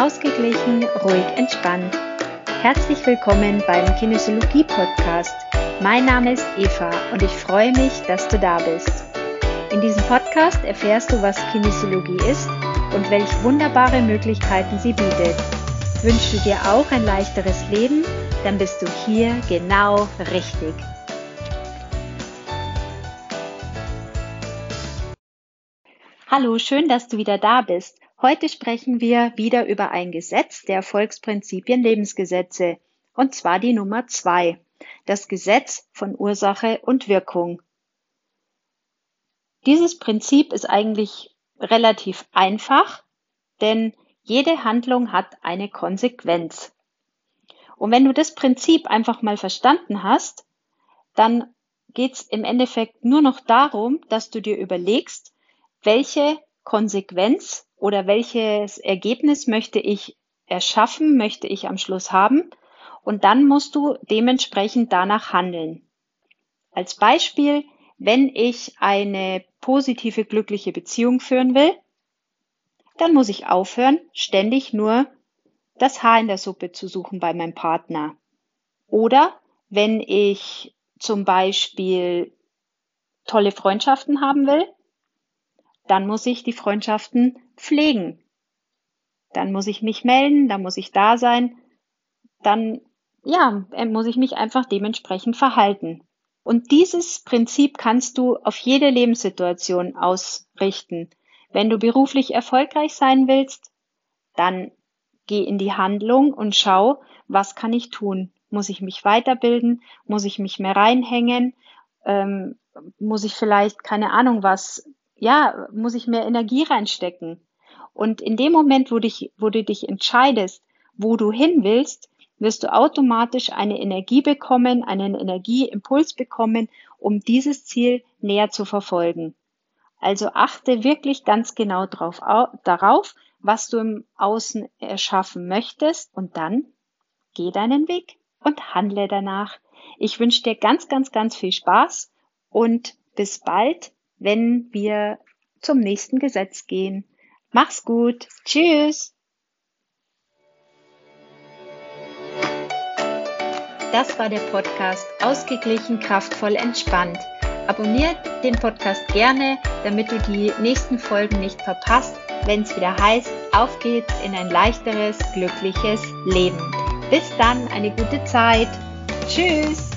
Ausgeglichen, ruhig, entspannt. Herzlich willkommen beim Kinesiologie Podcast. Mein Name ist Eva und ich freue mich, dass du da bist. In diesem Podcast erfährst du, was Kinesiologie ist und welche wunderbare Möglichkeiten sie bietet. Wünschst du dir auch ein leichteres Leben? Dann bist du hier genau richtig. Hallo, schön, dass du wieder da bist. Heute sprechen wir wieder über ein Gesetz der Erfolgsprinzipien Lebensgesetze, und zwar die Nummer zwei, das Gesetz von Ursache und Wirkung. Dieses Prinzip ist eigentlich relativ einfach, denn jede Handlung hat eine Konsequenz. Und wenn du das Prinzip einfach mal verstanden hast, dann geht es im Endeffekt nur noch darum, dass du dir überlegst, welche Konsequenz oder welches Ergebnis möchte ich erschaffen, möchte ich am Schluss haben und dann musst du dementsprechend danach handeln. Als Beispiel, wenn ich eine positive, glückliche Beziehung führen will, dann muss ich aufhören, ständig nur das Haar in der Suppe zu suchen bei meinem Partner. Oder wenn ich zum Beispiel tolle Freundschaften haben will, dann muss ich die Freundschaften pflegen. Dann muss ich mich melden, dann muss ich da sein, dann ja, äh, muss ich mich einfach dementsprechend verhalten. Und dieses Prinzip kannst du auf jede Lebenssituation ausrichten. Wenn du beruflich erfolgreich sein willst, dann geh in die Handlung und schau, was kann ich tun? Muss ich mich weiterbilden? Muss ich mich mehr reinhängen? Ähm, muss ich vielleicht, keine Ahnung was, ja, muss ich mehr Energie reinstecken. Und in dem Moment, wo, dich, wo du dich entscheidest, wo du hin willst, wirst du automatisch eine Energie bekommen, einen Energieimpuls bekommen, um dieses Ziel näher zu verfolgen. Also achte wirklich ganz genau drauf, darauf, was du im Außen erschaffen möchtest und dann geh deinen Weg und handle danach. Ich wünsche dir ganz, ganz, ganz viel Spaß und bis bald wenn wir zum nächsten Gesetz gehen. Mach's gut. Tschüss. Das war der Podcast Ausgeglichen, kraftvoll, entspannt. Abonniert den Podcast gerne, damit du die nächsten Folgen nicht verpasst, wenn es wieder heißt, auf geht's in ein leichteres, glückliches Leben. Bis dann, eine gute Zeit. Tschüss.